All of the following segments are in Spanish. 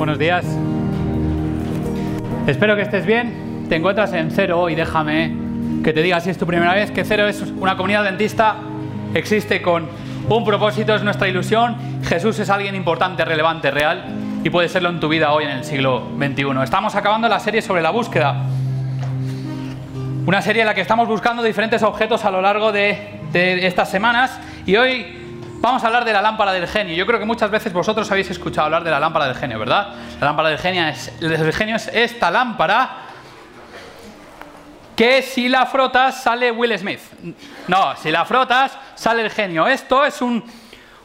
buenos días. Espero que estés bien. Te encuentras en Cero y déjame que te diga si es tu primera vez que Cero es una comunidad dentista, existe con un propósito, es nuestra ilusión. Jesús es alguien importante, relevante, real y puede serlo en tu vida hoy en el siglo XXI. Estamos acabando la serie sobre la búsqueda. Una serie en la que estamos buscando diferentes objetos a lo largo de, de estas semanas y hoy Vamos a hablar de la lámpara del genio. Yo creo que muchas veces vosotros habéis escuchado hablar de la lámpara del genio, ¿verdad? La lámpara del genio es, del genio es esta lámpara que si la frotas sale Will Smith. No, si la frotas sale el genio. Esto es un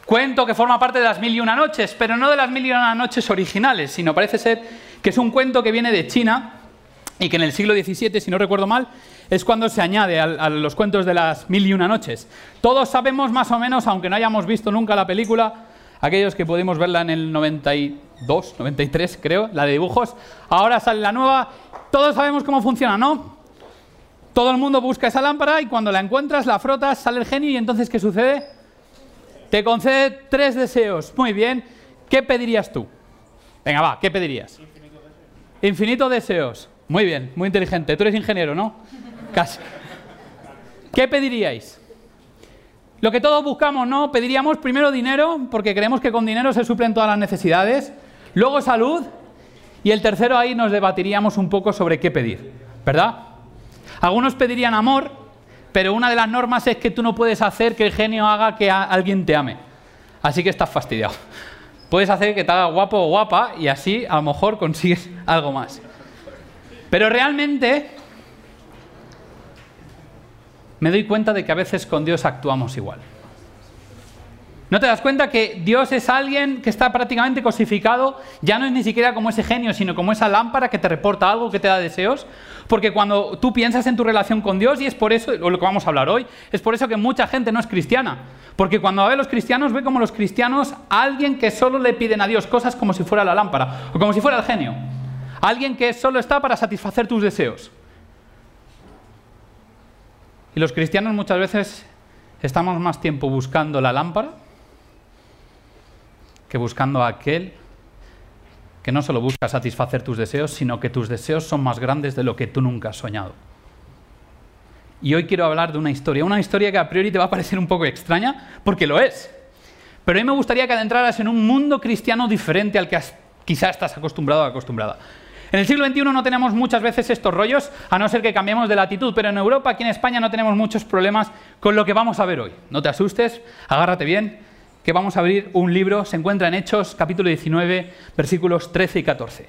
cuento que forma parte de las mil y una noches, pero no de las mil y una noches originales, sino parece ser que es un cuento que viene de China y que en el siglo XVII, si no recuerdo mal, es cuando se añade a, los cuentos de las mil y una noches. Todos sabemos más o menos, aunque no hayamos visto nunca la película, aquellos que pudimos verla en el 92, 93 creo, la de dibujos, ahora sale la nueva, todos sabemos cómo funciona, ¿no? Todo el mundo busca esa lámpara y cuando la encuentras, la frotas, sale el genio y entonces ¿qué sucede? Te concede tres deseos. Muy bien. ¿Qué pedirías tú? Venga, va, ¿qué pedirías? Infinito deseos. Infinito deseos. Muy bien, muy inteligente. Tú eres ingeniero, ¿no? ¿Qué pediríais? Lo que todos buscamos, ¿no? Pediríamos primero dinero, porque creemos que con dinero se suplen todas las necesidades. Luego salud. Y el tercero ahí nos debatiríamos un poco sobre qué pedir, ¿verdad? Algunos pedirían amor, pero una de las normas es que tú no puedes hacer que el genio haga que alguien te ame. Así que estás fastidiado. Puedes hacer que te haga guapo o guapa y así a lo mejor consigues algo más. Pero realmente me doy cuenta de que a veces con Dios actuamos igual. ¿No te das cuenta que Dios es alguien que está prácticamente cosificado? Ya no es ni siquiera como ese genio, sino como esa lámpara que te reporta algo, que te da deseos. Porque cuando tú piensas en tu relación con Dios, y es por eso, o lo que vamos a hablar hoy, es por eso que mucha gente no es cristiana. Porque cuando ve a los cristianos, ve como los cristianos a alguien que solo le piden a Dios cosas como si fuera la lámpara, o como si fuera el genio. Alguien que solo está para satisfacer tus deseos. Y los cristianos muchas veces estamos más tiempo buscando la lámpara que buscando a aquel que no solo busca satisfacer tus deseos, sino que tus deseos son más grandes de lo que tú nunca has soñado. Y hoy quiero hablar de una historia, una historia que a priori te va a parecer un poco extraña, porque lo es. Pero a mí me gustaría que adentraras en un mundo cristiano diferente al que quizá estás acostumbrado o acostumbrada. En el siglo XXI no tenemos muchas veces estos rollos, a no ser que cambiemos de latitud, pero en Europa, aquí en España, no tenemos muchos problemas con lo que vamos a ver hoy. No te asustes, agárrate bien, que vamos a abrir un libro, se encuentra en Hechos, capítulo 19, versículos 13 y 14.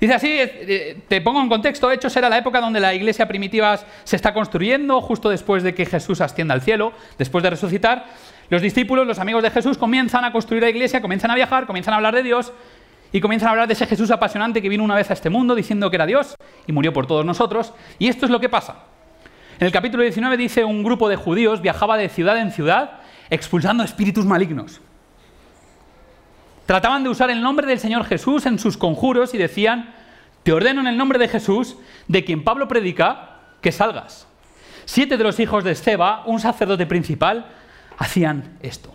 Dice así, eh, eh, te pongo en contexto, Hechos era la época donde la iglesia primitiva se está construyendo, justo después de que Jesús ascienda al cielo, después de resucitar. Los discípulos, los amigos de Jesús, comienzan a construir la iglesia, comienzan a viajar, comienzan a hablar de Dios, y comienzan a hablar de ese Jesús apasionante que vino una vez a este mundo diciendo que era Dios y murió por todos nosotros. Y esto es lo que pasa. En el capítulo 19 dice un grupo de judíos viajaba de ciudad en ciudad expulsando espíritus malignos. Trataban de usar el nombre del Señor Jesús en sus conjuros y decían, te ordeno en el nombre de Jesús, de quien Pablo predica, que salgas. Siete de los hijos de Esteba, un sacerdote principal, hacían esto.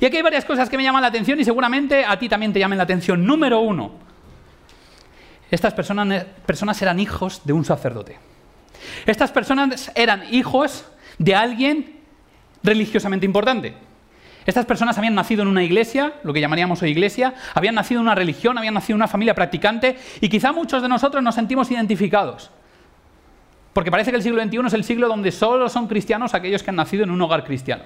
Y aquí hay varias cosas que me llaman la atención y seguramente a ti también te llamen la atención. Número uno, estas personas, eran hijos de un sacerdote. Estas personas eran hijos de alguien religiosamente importante. Estas personas habían nacido en una iglesia, lo que llamaríamos hoy iglesia, habían nacido en una religión, habían nacido en una familia practicante y quizá muchos de nosotros nos sentimos identificados. Porque parece que el siglo XXI es el siglo donde solo son cristianos aquellos que han nacido en un hogar cristiano.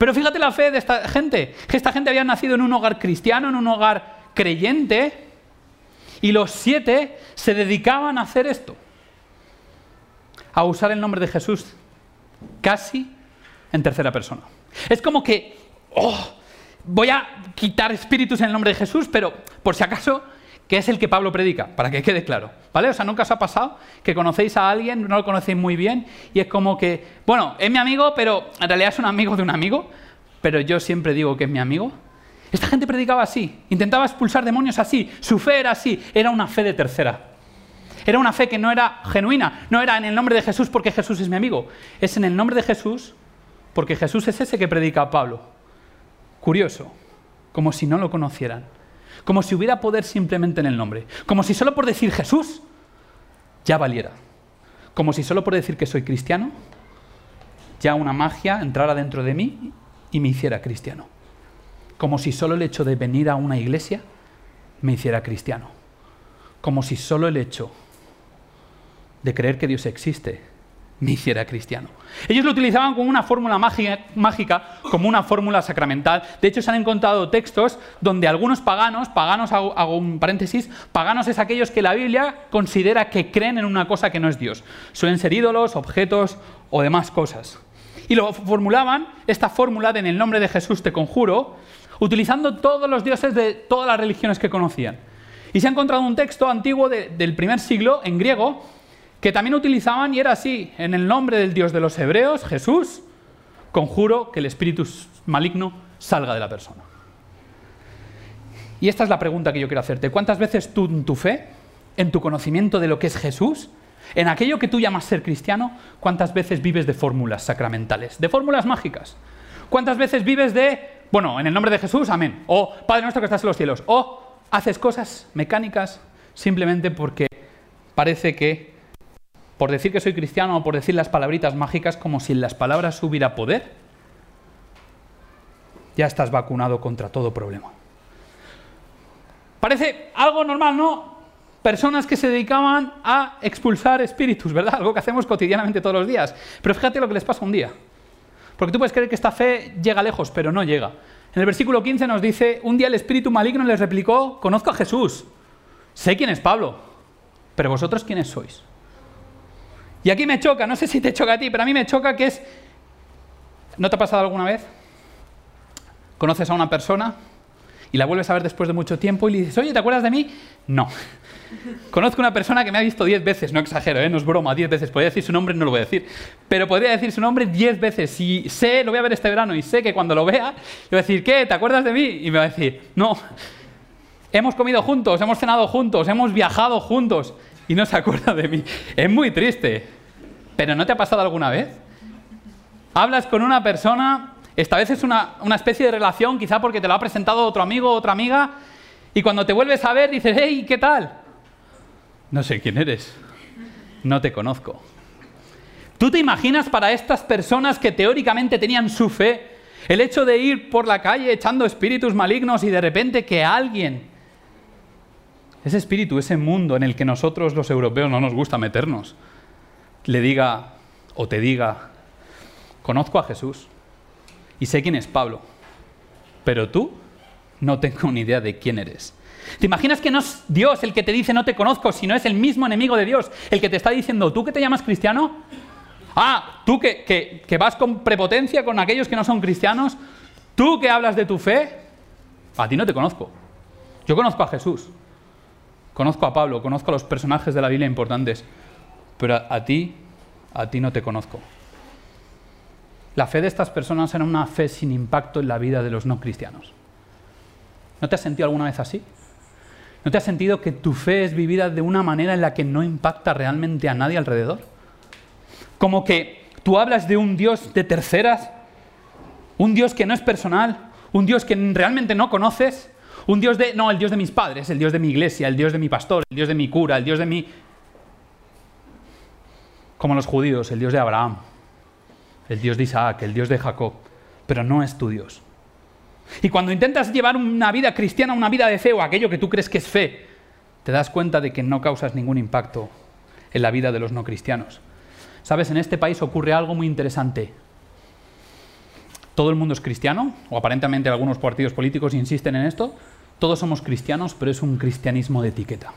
Pero fíjate la fe de esta gente, que esta gente había nacido en un hogar cristiano, en un hogar creyente, y los siete se dedicaban a hacer esto, a usar el nombre de Jesús casi en tercera persona. Es como que, oh, voy a quitar espíritus en el nombre de Jesús, pero por si acaso que es el que Pablo predica, para que quede claro. ¿Vale? O sea, nunca os ha pasado que conocéis a alguien, no lo conocéis muy bien, y es como que, bueno, es mi amigo, pero en realidad es un amigo de un amigo, pero yo siempre digo que es mi amigo. Esta gente predicaba así, intentaba expulsar demonios así, su fe era así, era una fe de tercera. Era una fe que no era genuina, no era en el nombre de Jesús porque Jesús es mi amigo, es en el nombre de Jesús porque Jesús es ese que predica a Pablo. Curioso, como si no lo conocieran. Como si hubiera poder simplemente en el nombre, como si solo por decir Jesús ya valiera, como si solo por decir que soy cristiano ya una magia entrara dentro de mí y me hiciera cristiano, como si solo el hecho de venir a una iglesia me hiciera cristiano, como si solo el hecho de creer que Dios existe me hiciera cristiano. Ellos lo utilizaban como una fórmula mágica, como una fórmula sacramental. De hecho, se han encontrado textos donde algunos paganos, paganos hago, un paréntesis, paganos es aquellos que la Biblia considera que creen en una cosa que no es Dios. Suelen ser ídolos, objetos o demás cosas. Y lo formulaban, esta fórmula de en el nombre de Jesús te conjuro, utilizando todos los dioses de todas las religiones que conocían. Y se ha encontrado un texto antiguo del primer siglo en griego que también utilizaban y era así, en el nombre del Dios de los hebreos, Jesús, conjuro que el espíritu maligno salga de la persona. Y esta es la pregunta que yo quiero hacerte. ¿Cuántas veces tú en tu fe, en tu conocimiento de lo que es Jesús, en aquello que tú llamas ser cristiano, cuántas veces vives de fórmulas sacramentales, de fórmulas mágicas? ¿Cuántas veces vives de, bueno, en el nombre de Jesús, amén, o Padre nuestro que estás en los cielos, o haces cosas mecánicas simplemente porque parece que por decir que soy cristiano o por decir las palabritas mágicas como si en las palabras hubiera poder, ya estás vacunado contra todo problema. Parece algo normal, ¿no? Personas que se dedicaban a expulsar espíritus, ¿verdad? Algo que hacemos cotidianamente todos los días. Pero fíjate lo que les pasa un día. Porque tú puedes creer que esta fe llega lejos, pero no llega. En el versículo 15 nos dice, un día el espíritu maligno les replicó, conozco a Jesús, sé quién es Pablo, pero vosotros quiénes sois. Y aquí me choca, no sé si te choca a ti, pero a mí me choca que es... ¿No te ha pasado alguna vez? Conoces a una persona y la vuelves a ver después de mucho tiempo y le dices, oye, ¿te acuerdas de mí? No. Conozco una persona que me ha visto diez veces, no exagero, ¿eh? no es broma, diez veces. Podría decir su nombre, no lo voy a decir. Pero podría decir su nombre diez veces. Si sé, lo voy a ver este verano y sé que cuando lo vea, le voy a decir, ¿qué? ¿Te acuerdas de mí? Y me va a decir, no. Hemos comido juntos, hemos cenado juntos, hemos viajado juntos y no se acuerda de mí. Es muy triste. Pero ¿no te ha pasado alguna vez? Hablas con una persona, esta vez es una, una especie de relación, quizá porque te lo ha presentado otro amigo o otra amiga, y cuando te vuelves a ver dices, hey, ¿qué tal? No sé quién eres. No te conozco. ¿Tú te imaginas para estas personas que teóricamente tenían su fe el hecho de ir por la calle echando espíritus malignos y de repente que alguien ese espíritu, ese mundo en el que nosotros los europeos no nos gusta meternos, le diga o te diga, conozco a Jesús y sé quién es Pablo, pero tú no tengo ni idea de quién eres. ¿Te imaginas que no es Dios el que te dice no te conozco, sino es el mismo enemigo de Dios el que te está diciendo, tú que te llamas cristiano? Ah, tú que, que, que vas con prepotencia con aquellos que no son cristianos, tú que hablas de tu fe, a ti no te conozco. Yo conozco a Jesús. Conozco a Pablo, conozco a los personajes de la Biblia importantes, pero a, ti, a ti no te conozco. La fe de estas personas era una fe sin impacto en la vida de los no cristianos. ¿No te has sentido alguna vez así? ¿No te has sentido que tu fe es vivida de una manera en la que no impacta realmente a nadie alrededor? Como que tú hablas de un Dios de terceras, un Dios que no es personal, un Dios que realmente no conoces, un Dios de, no, el Dios de mis padres, el Dios de mi iglesia, el Dios de mi pastor, el Dios de mi cura, el Dios de mi... Como los judíos, el Dios de Abraham, el Dios de Isaac, el Dios de Jacob, pero no es tu Dios. Y cuando intentas llevar una vida cristiana, una vida de fe o aquello que tú crees que es fe, te das cuenta de que no causas ningún impacto en la vida de los no cristianos. Sabes, en este país ocurre algo muy interesante todo el mundo es cristiano, o aparentemente algunos partidos políticos insisten en esto, todos somos cristianos, pero es un cristianismo de etiqueta.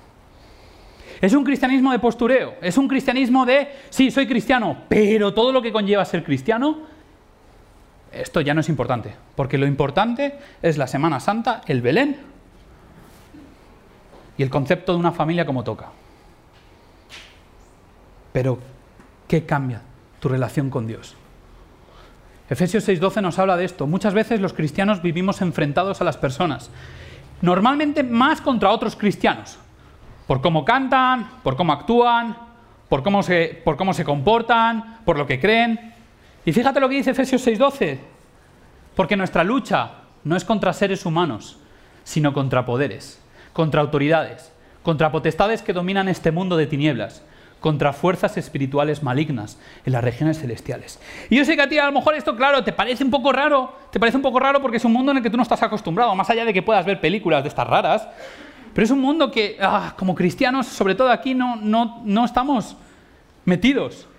Es un cristianismo de postureo, es un cristianismo de, sí, soy cristiano, pero todo lo que conlleva ser cristiano, esto ya no es importante, porque lo importante es la Semana Santa, el Belén y el concepto de una familia como toca. Pero, ¿qué cambia tu relación con Dios? Efesios 6:12 nos habla de esto. Muchas veces los cristianos vivimos enfrentados a las personas, normalmente más contra otros cristianos, por cómo cantan, por cómo actúan, por cómo se, por cómo se comportan, por lo que creen. Y fíjate lo que dice Efesios 6:12, porque nuestra lucha no es contra seres humanos, sino contra poderes, contra autoridades, contra potestades que dominan este mundo de tinieblas, contra fuerzas espirituales malignas en las regiones celestiales. Y yo sé que a ti a lo mejor esto, claro, te parece un poco raro, te parece un poco raro porque es un mundo en el que tú no estás acostumbrado, más allá de que puedas ver películas de estas raras, pero es un mundo que, ah, como cristianos, sobre todo aquí, no, no, no estamos metidos.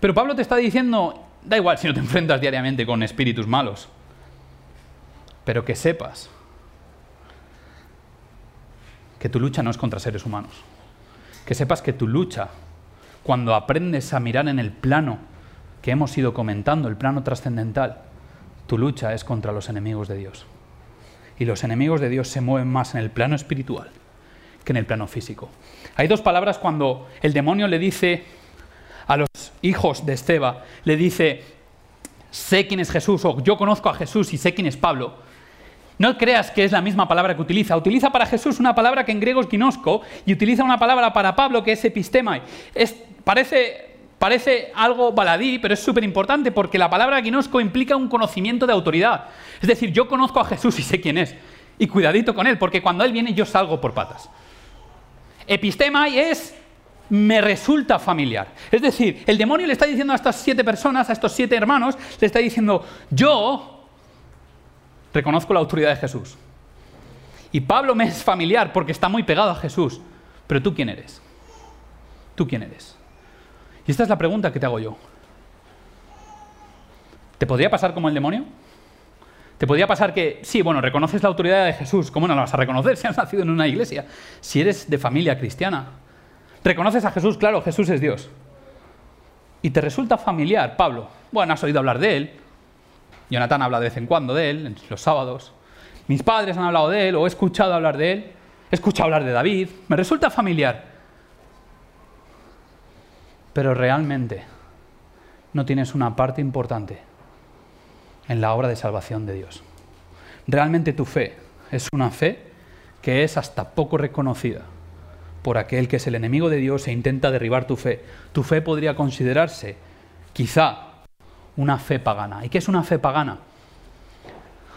Pero Pablo te está diciendo, da igual si no te enfrentas diariamente con espíritus malos, pero que sepas que tu lucha no es contra seres humanos. Que sepas que tu lucha, cuando aprendes a mirar en el plano que hemos ido comentando, el plano trascendental, tu lucha es contra los enemigos de Dios. Y los enemigos de Dios se mueven más en el plano espiritual que en el plano físico. Hay dos palabras cuando el demonio le dice a los hijos de Esteba, le dice, sé quién es Jesús, o yo conozco a Jesús y sé quién es Pablo. No creas que es la misma palabra que utiliza. Utiliza para Jesús una palabra que en griego es ginosco y utiliza una palabra para Pablo que es epistemai. Es, parece, parece algo baladí, pero es súper importante porque la palabra ginosco implica un conocimiento de autoridad. Es decir, yo conozco a Jesús y sé quién es. Y cuidadito con él, porque cuando él viene yo salgo por patas. Epistemai es me resulta familiar. Es decir, el demonio le está diciendo a estas siete personas, a estos siete hermanos, le está diciendo, yo reconozco la autoridad de Jesús. Y Pablo me es familiar porque está muy pegado a Jesús. Pero tú quién eres? ¿Tú quién eres? Y esta es la pregunta que te hago yo. ¿Te podría pasar como el demonio? ¿Te podría pasar que, sí, bueno, reconoces la autoridad de Jesús, ¿cómo no la vas a reconocer si has nacido en una iglesia? Si eres de familia cristiana. Reconoces a Jesús, claro, Jesús es Dios. Y te resulta familiar, Pablo. Bueno, has oído hablar de él, Jonathan habla de vez en cuando de él, los sábados. Mis padres han hablado de él o he escuchado hablar de él. He escuchado hablar de David. Me resulta familiar. Pero realmente no tienes una parte importante en la obra de salvación de Dios. Realmente tu fe es una fe que es hasta poco reconocida por aquel que es el enemigo de Dios e intenta derribar tu fe. Tu fe podría considerarse quizá una fe pagana. ¿Y qué es una fe pagana?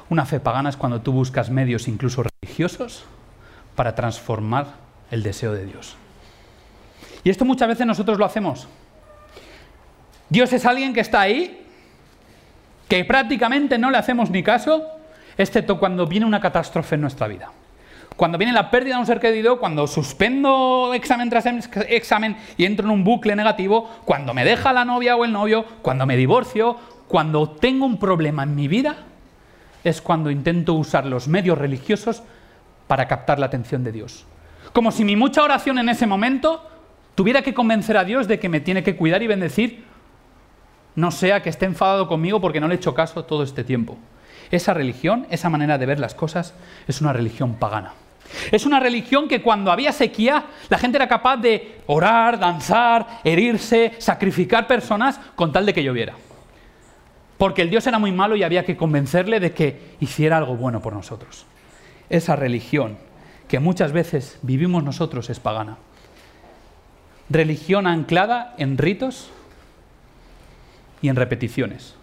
Una fe pagana es cuando tú buscas medios incluso religiosos para transformar el deseo de Dios. Y esto muchas veces nosotros lo hacemos. Dios es alguien que está ahí, que prácticamente no le hacemos ni caso, excepto cuando viene una catástrofe en nuestra vida. Cuando viene la pérdida de un ser querido, cuando suspendo examen tras examen y entro en un bucle negativo, cuando me deja la novia o el novio, cuando me divorcio, cuando tengo un problema en mi vida, es cuando intento usar los medios religiosos para captar la atención de Dios. Como si mi mucha oración en ese momento tuviera que convencer a Dios de que me tiene que cuidar y bendecir, no sea que esté enfadado conmigo porque no le he hecho caso todo este tiempo. Esa religión, esa manera de ver las cosas, es una religión pagana. Es una religión que cuando había sequía, la gente era capaz de orar, danzar, herirse, sacrificar personas con tal de que lloviera. Porque el Dios era muy malo y había que convencerle de que hiciera algo bueno por nosotros. Esa religión que muchas veces vivimos nosotros es pagana. Religión anclada en ritos y en repeticiones.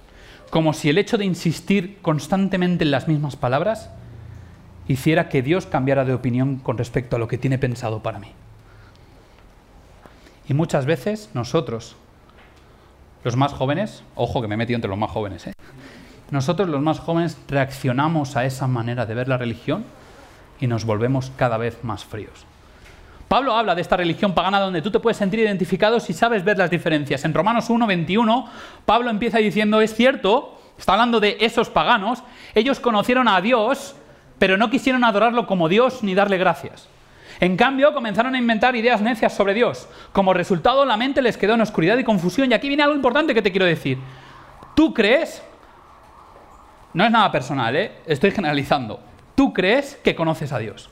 Como si el hecho de insistir constantemente en las mismas palabras hiciera que Dios cambiara de opinión con respecto a lo que tiene pensado para mí. Y muchas veces nosotros, los más jóvenes, ojo que me he metido entre los más jóvenes, ¿eh? nosotros los más jóvenes reaccionamos a esa manera de ver la religión y nos volvemos cada vez más fríos. Pablo habla de esta religión pagana donde tú te puedes sentir identificado si sabes ver las diferencias. En Romanos 1, 21, Pablo empieza diciendo, es cierto, está hablando de esos paganos, ellos conocieron a Dios pero no quisieron adorarlo como Dios ni darle gracias. En cambio, comenzaron a inventar ideas necias sobre Dios. Como resultado, la mente les quedó en oscuridad y confusión. Y aquí viene algo importante que te quiero decir. ¿Tú crees? No es nada personal, ¿eh? estoy generalizando. ¿Tú crees que conoces a Dios?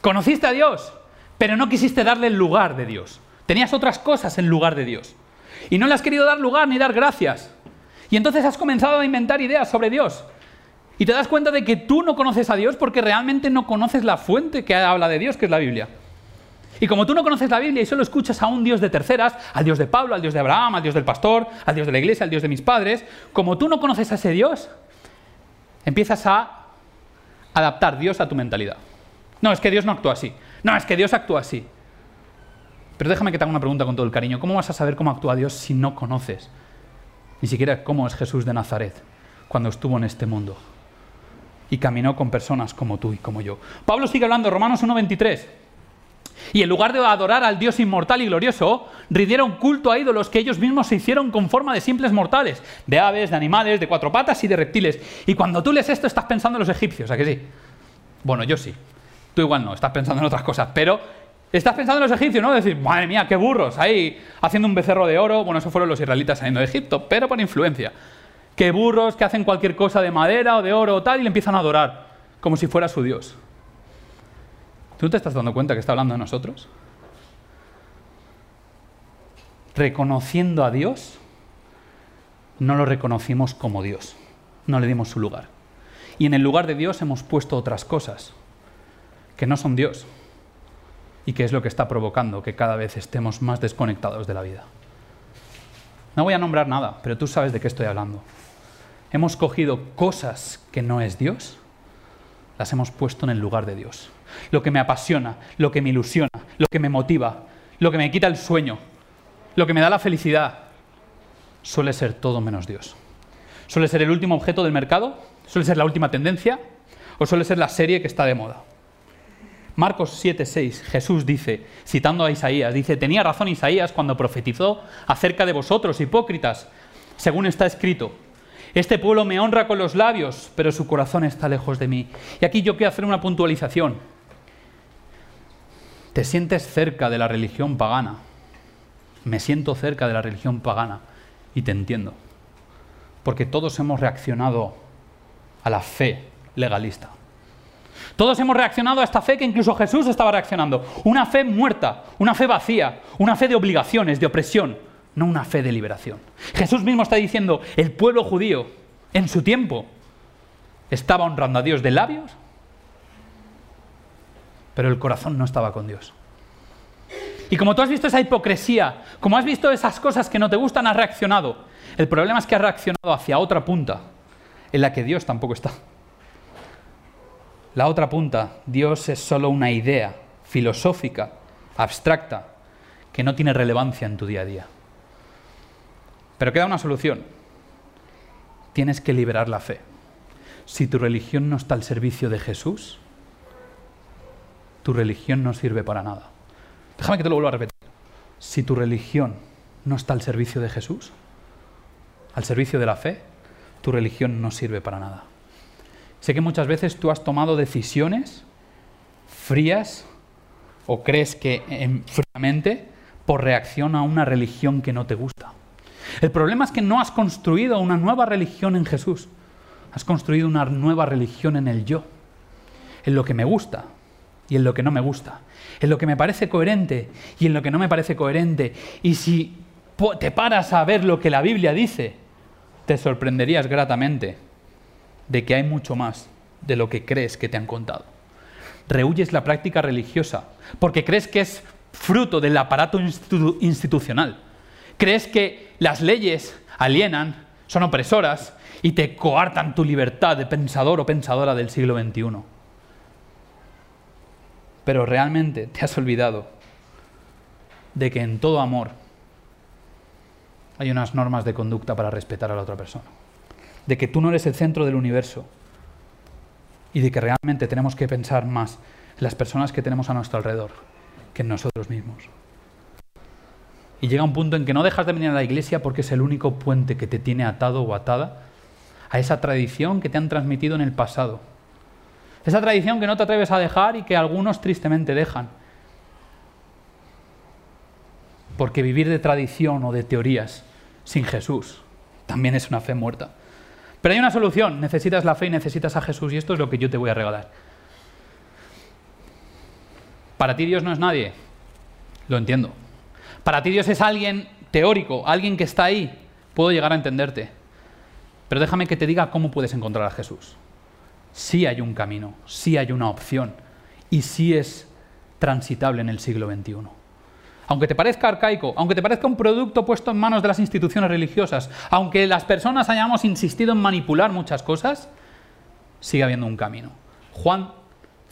Conociste a Dios, pero no quisiste darle el lugar de Dios. Tenías otras cosas en lugar de Dios. Y no le has querido dar lugar ni dar gracias. Y entonces has comenzado a inventar ideas sobre Dios. Y te das cuenta de que tú no conoces a Dios porque realmente no conoces la fuente que habla de Dios, que es la Biblia. Y como tú no conoces la Biblia y solo escuchas a un Dios de terceras, al Dios de Pablo, al Dios de Abraham, al Dios del pastor, al Dios de la iglesia, al Dios de mis padres, como tú no conoces a ese Dios, empiezas a adaptar Dios a tu mentalidad. No, es que Dios no actúa así. No, es que Dios actúa así. Pero déjame que te haga una pregunta con todo el cariño. ¿Cómo vas a saber cómo actúa Dios si no conoces ni siquiera cómo es Jesús de Nazaret cuando estuvo en este mundo? Y caminó con personas como tú y como yo. Pablo sigue hablando, Romanos 1.23. Y en lugar de adorar al Dios inmortal y glorioso, rindieron culto a ídolos que ellos mismos se hicieron con forma de simples mortales, de aves, de animales, de cuatro patas y de reptiles. Y cuando tú lees esto estás pensando en los egipcios, ¿a que sí? Bueno, yo sí. Tú igual no, estás pensando en otras cosas, pero estás pensando en los egipcios, ¿no? Decir, madre mía, qué burros, ahí haciendo un becerro de oro. Bueno, eso fueron los israelitas saliendo de Egipto, pero por influencia. Qué burros que hacen cualquier cosa de madera o de oro o tal y le empiezan a adorar, como si fuera su Dios. ¿Tú te estás dando cuenta que está hablando de nosotros? Reconociendo a Dios, no lo reconocimos como Dios, no le dimos su lugar. Y en el lugar de Dios hemos puesto otras cosas que no son Dios y que es lo que está provocando que cada vez estemos más desconectados de la vida. No voy a nombrar nada, pero tú sabes de qué estoy hablando. Hemos cogido cosas que no es Dios, las hemos puesto en el lugar de Dios. Lo que me apasiona, lo que me ilusiona, lo que me motiva, lo que me quita el sueño, lo que me da la felicidad, suele ser todo menos Dios. Suele ser el último objeto del mercado, suele ser la última tendencia o suele ser la serie que está de moda. Marcos 7:6, Jesús dice, citando a Isaías, dice, tenía razón Isaías cuando profetizó acerca de vosotros, hipócritas, según está escrito. Este pueblo me honra con los labios, pero su corazón está lejos de mí. Y aquí yo quiero hacer una puntualización. Te sientes cerca de la religión pagana. Me siento cerca de la religión pagana y te entiendo. Porque todos hemos reaccionado a la fe legalista. Todos hemos reaccionado a esta fe que incluso Jesús estaba reaccionando. Una fe muerta, una fe vacía, una fe de obligaciones, de opresión, no una fe de liberación. Jesús mismo está diciendo, el pueblo judío en su tiempo estaba honrando a Dios de labios, pero el corazón no estaba con Dios. Y como tú has visto esa hipocresía, como has visto esas cosas que no te gustan, has reaccionado. El problema es que has reaccionado hacia otra punta, en la que Dios tampoco está. La otra punta, Dios es solo una idea filosófica, abstracta, que no tiene relevancia en tu día a día. Pero queda una solución. Tienes que liberar la fe. Si tu religión no está al servicio de Jesús, tu religión no sirve para nada. Déjame que te lo vuelva a repetir. Si tu religión no está al servicio de Jesús, al servicio de la fe, tu religión no sirve para nada. Sé que muchas veces tú has tomado decisiones frías o crees que fríamente por reacción a una religión que no te gusta. El problema es que no has construido una nueva religión en Jesús. Has construido una nueva religión en el yo, en lo que me gusta y en lo que no me gusta, en lo que me parece coherente y en lo que no me parece coherente. Y si te paras a ver lo que la Biblia dice, te sorprenderías gratamente de que hay mucho más de lo que crees que te han contado. Rehuyes la práctica religiosa porque crees que es fruto del aparato institucional. Crees que las leyes alienan, son opresoras y te coartan tu libertad de pensador o pensadora del siglo XXI. Pero realmente te has olvidado de que en todo amor hay unas normas de conducta para respetar a la otra persona de que tú no eres el centro del universo y de que realmente tenemos que pensar más en las personas que tenemos a nuestro alrededor que en nosotros mismos. Y llega un punto en que no dejas de venir a la iglesia porque es el único puente que te tiene atado o atada a esa tradición que te han transmitido en el pasado. Esa tradición que no te atreves a dejar y que algunos tristemente dejan. Porque vivir de tradición o de teorías sin Jesús también es una fe muerta. Pero hay una solución, necesitas la fe y necesitas a Jesús y esto es lo que yo te voy a regalar. Para ti Dios no es nadie, lo entiendo. Para ti Dios es alguien teórico, alguien que está ahí, puedo llegar a entenderte. Pero déjame que te diga cómo puedes encontrar a Jesús. Sí hay un camino, sí hay una opción y sí es transitable en el siglo XXI aunque te parezca arcaico, aunque te parezca un producto puesto en manos de las instituciones religiosas, aunque las personas hayamos insistido en manipular muchas cosas, sigue habiendo un camino. Juan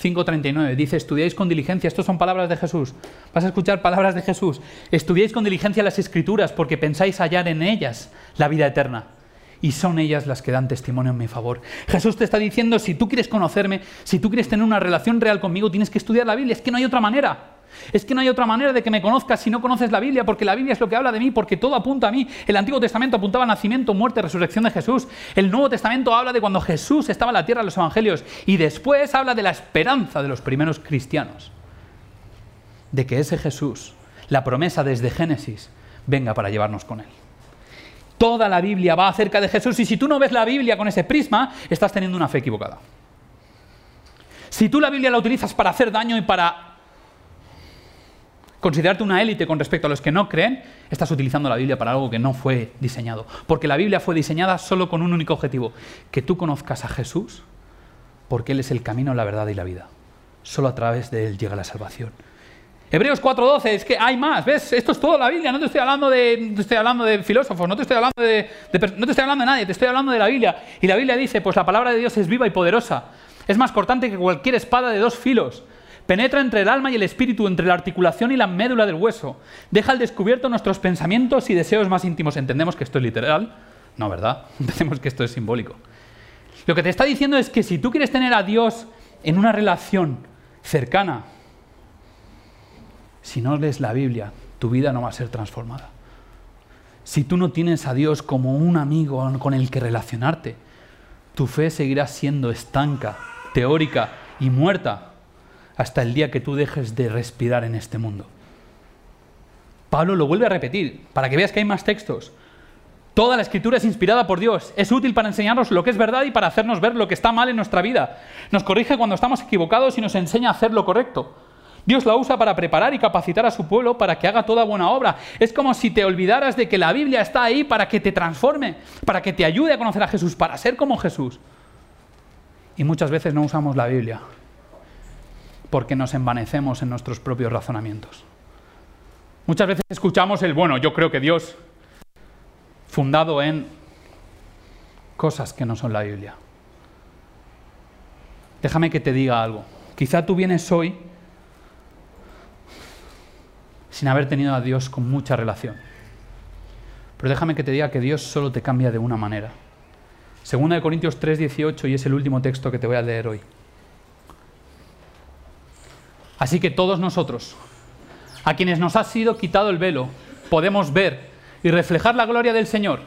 5.39 dice, estudiáis con diligencia, estas son palabras de Jesús, vas a escuchar palabras de Jesús, estudiáis con diligencia las escrituras porque pensáis hallar en ellas la vida eterna y son ellas las que dan testimonio en mi favor. Jesús te está diciendo, si tú quieres conocerme, si tú quieres tener una relación real conmigo, tienes que estudiar la Biblia, es que no hay otra manera. Es que no hay otra manera de que me conozcas si no conoces la Biblia, porque la Biblia es lo que habla de mí, porque todo apunta a mí. El Antiguo Testamento apuntaba al nacimiento, muerte, resurrección de Jesús. El Nuevo Testamento habla de cuando Jesús estaba en la tierra en los Evangelios. Y después habla de la esperanza de los primeros cristianos. De que ese Jesús, la promesa desde Génesis, venga para llevarnos con él. Toda la Biblia va acerca de Jesús y si tú no ves la Biblia con ese prisma, estás teniendo una fe equivocada. Si tú la Biblia la utilizas para hacer daño y para considerarte una élite con respecto a los que no creen, estás utilizando la Biblia para algo que no fue diseñado. Porque la Biblia fue diseñada solo con un único objetivo, que tú conozcas a Jesús, porque Él es el camino, la verdad y la vida. Solo a través de Él llega la salvación. Hebreos 4.12, es que hay más, ¿ves? Esto es toda la Biblia, no te estoy hablando de, estoy hablando de filósofos, no te, estoy hablando de, no te estoy hablando de nadie, te estoy hablando de la Biblia. Y la Biblia dice, pues la palabra de Dios es viva y poderosa, es más cortante que cualquier espada de dos filos, Penetra entre el alma y el espíritu, entre la articulación y la médula del hueso. Deja al descubierto nuestros pensamientos y deseos más íntimos. ¿Entendemos que esto es literal? No, ¿verdad? Entendemos que esto es simbólico. Lo que te está diciendo es que si tú quieres tener a Dios en una relación cercana, si no lees la Biblia, tu vida no va a ser transformada. Si tú no tienes a Dios como un amigo con el que relacionarte, tu fe seguirá siendo estanca, teórica y muerta hasta el día que tú dejes de respirar en este mundo. Pablo lo vuelve a repetir, para que veas que hay más textos. Toda la escritura es inspirada por Dios, es útil para enseñarnos lo que es verdad y para hacernos ver lo que está mal en nuestra vida. Nos corrige cuando estamos equivocados y nos enseña a hacer lo correcto. Dios la usa para preparar y capacitar a su pueblo para que haga toda buena obra. Es como si te olvidaras de que la Biblia está ahí para que te transforme, para que te ayude a conocer a Jesús, para ser como Jesús. Y muchas veces no usamos la Biblia porque nos envanecemos en nuestros propios razonamientos. Muchas veces escuchamos el, bueno, yo creo que Dios, fundado en cosas que no son la Biblia. Déjame que te diga algo. Quizá tú vienes hoy sin haber tenido a Dios con mucha relación. Pero déjame que te diga que Dios solo te cambia de una manera. Segunda de Corintios 3:18 y es el último texto que te voy a leer hoy. Así que todos nosotros, a quienes nos ha sido quitado el velo, podemos ver y reflejar la gloria del Señor.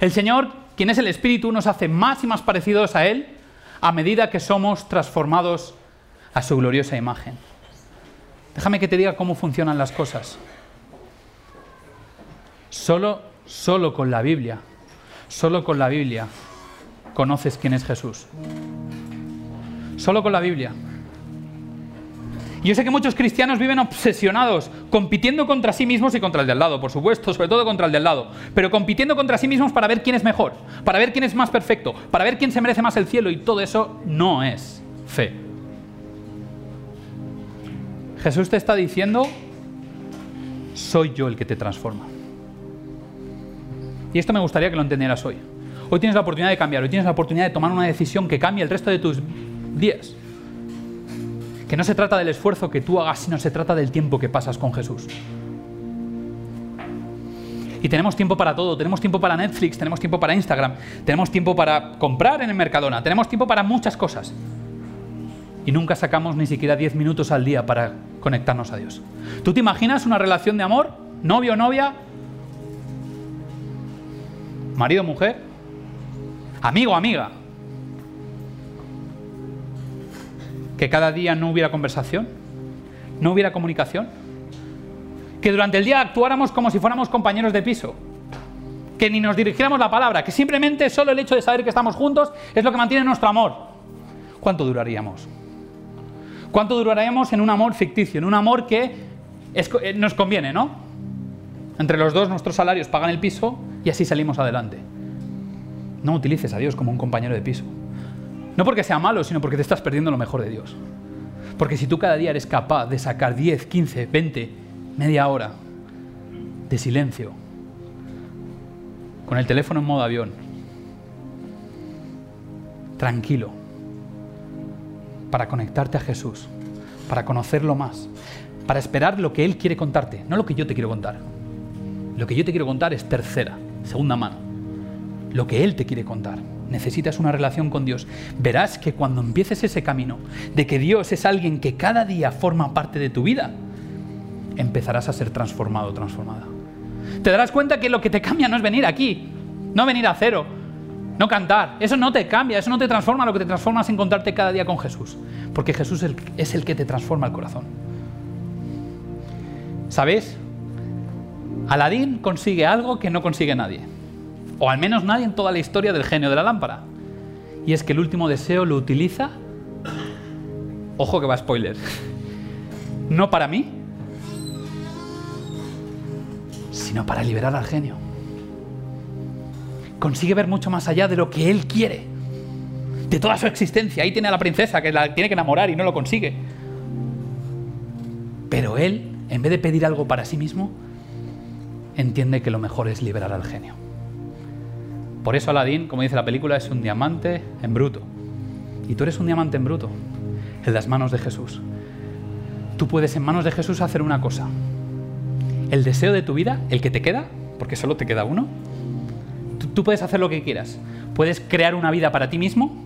El Señor, quien es el Espíritu, nos hace más y más parecidos a Él a medida que somos transformados a su gloriosa imagen. Déjame que te diga cómo funcionan las cosas. Solo, solo con la Biblia, solo con la Biblia conoces quién es Jesús. Solo con la Biblia. Yo sé que muchos cristianos viven obsesionados, compitiendo contra sí mismos y contra el de al lado, por supuesto, sobre todo contra el de al lado, pero compitiendo contra sí mismos para ver quién es mejor, para ver quién es más perfecto, para ver quién se merece más el cielo y todo eso no es fe. Jesús te está diciendo, soy yo el que te transforma. Y esto me gustaría que lo entendieras hoy. Hoy tienes la oportunidad de cambiar, hoy tienes la oportunidad de tomar una decisión que cambie el resto de tus días que no se trata del esfuerzo que tú hagas, sino se trata del tiempo que pasas con Jesús. Y tenemos tiempo para todo, tenemos tiempo para Netflix, tenemos tiempo para Instagram, tenemos tiempo para comprar en el Mercadona, tenemos tiempo para muchas cosas. Y nunca sacamos ni siquiera 10 minutos al día para conectarnos a Dios. ¿Tú te imaginas una relación de amor? ¿Novio o novia? ¿Marido mujer? ¿Amigo amiga? Que cada día no hubiera conversación, no hubiera comunicación, que durante el día actuáramos como si fuéramos compañeros de piso, que ni nos dirigiéramos la palabra, que simplemente solo el hecho de saber que estamos juntos es lo que mantiene nuestro amor. ¿Cuánto duraríamos? ¿Cuánto duraríamos en un amor ficticio, en un amor que eh, nos conviene, ¿no? Entre los dos nuestros salarios pagan el piso y así salimos adelante. No utilices a Dios como un compañero de piso. No porque sea malo, sino porque te estás perdiendo lo mejor de Dios. Porque si tú cada día eres capaz de sacar 10, 15, 20, media hora de silencio, con el teléfono en modo avión, tranquilo, para conectarte a Jesús, para conocerlo más, para esperar lo que Él quiere contarte, no lo que yo te quiero contar. Lo que yo te quiero contar es tercera, segunda mano. Lo que Él te quiere contar. Necesitas una relación con Dios. Verás que cuando empieces ese camino de que Dios es alguien que cada día forma parte de tu vida, empezarás a ser transformado transformada. Te darás cuenta que lo que te cambia no es venir aquí, no venir a cero, no cantar. Eso no te cambia, eso no te transforma. Lo que te transforma es encontrarte cada día con Jesús. Porque Jesús es el que te transforma el corazón. ¿Sabéis? Aladín consigue algo que no consigue nadie. O al menos nadie en toda la historia del genio de la lámpara. Y es que el último deseo lo utiliza. Ojo que va spoiler. No para mí, sino para liberar al genio. Consigue ver mucho más allá de lo que él quiere, de toda su existencia. Ahí tiene a la princesa que la tiene que enamorar y no lo consigue. Pero él, en vez de pedir algo para sí mismo, entiende que lo mejor es liberar al genio. Por eso Aladín, como dice la película, es un diamante en bruto. Y tú eres un diamante en bruto, en las manos de Jesús. Tú puedes en manos de Jesús hacer una cosa, el deseo de tu vida, el que te queda, porque solo te queda uno, tú, puedes hacer lo que quieras. Puedes crear una vida para ti mismo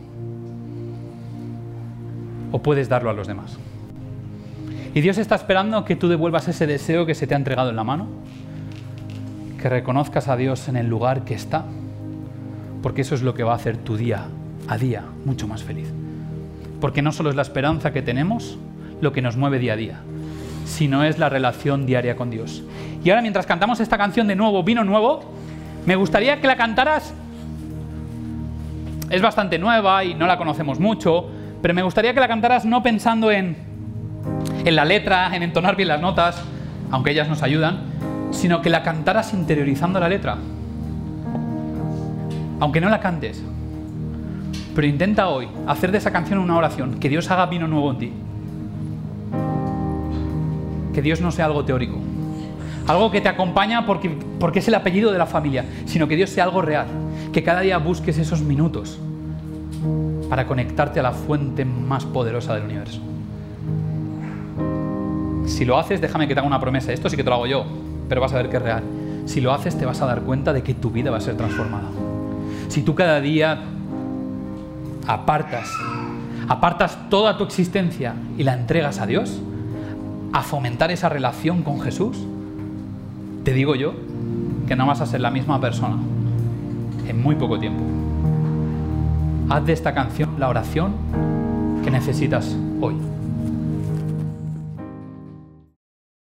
o puedes darlo a los demás. Y Dios está esperando que tú devuelvas ese deseo que se te ha entregado en la mano, que reconozcas a Dios en el lugar que está, porque eso es lo que va a hacer tu día a día mucho más feliz. Porque no solo es la esperanza que tenemos lo que nos mueve día a día, sino es la relación diaria con Dios. Y ahora mientras cantamos esta canción de nuevo, vino nuevo, me gustaría que la cantaras. Es bastante nueva y no la conocemos mucho, pero me gustaría que la cantaras no pensando en, en la letra, en entonar bien las notas, aunque ellas nos ayudan, sino que la cantaras interiorizando la letra. Aunque no la cantes. Pero intenta hoy hacer de esa canción una oración, que Dios haga vino nuevo en ti que Dios no sea algo teórico, algo que te acompaña porque, porque es el apellido de la familia, sino que Dios sea algo real, que cada día busques esos minutos para conectarte a la fuente más poderosa del universo. Si lo haces, déjame que te haga una promesa, esto sí que te lo hago yo, pero vas a ver que es real. Si lo haces, te vas a dar cuenta de que tu vida va a ser transformada. Si tú cada día apartas, apartas toda tu existencia y la entregas a Dios, a fomentar esa relación con Jesús, te digo yo que no vas a ser la misma persona en muy poco tiempo. Haz de esta canción la oración que necesitas hoy.